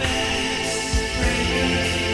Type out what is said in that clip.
best praise.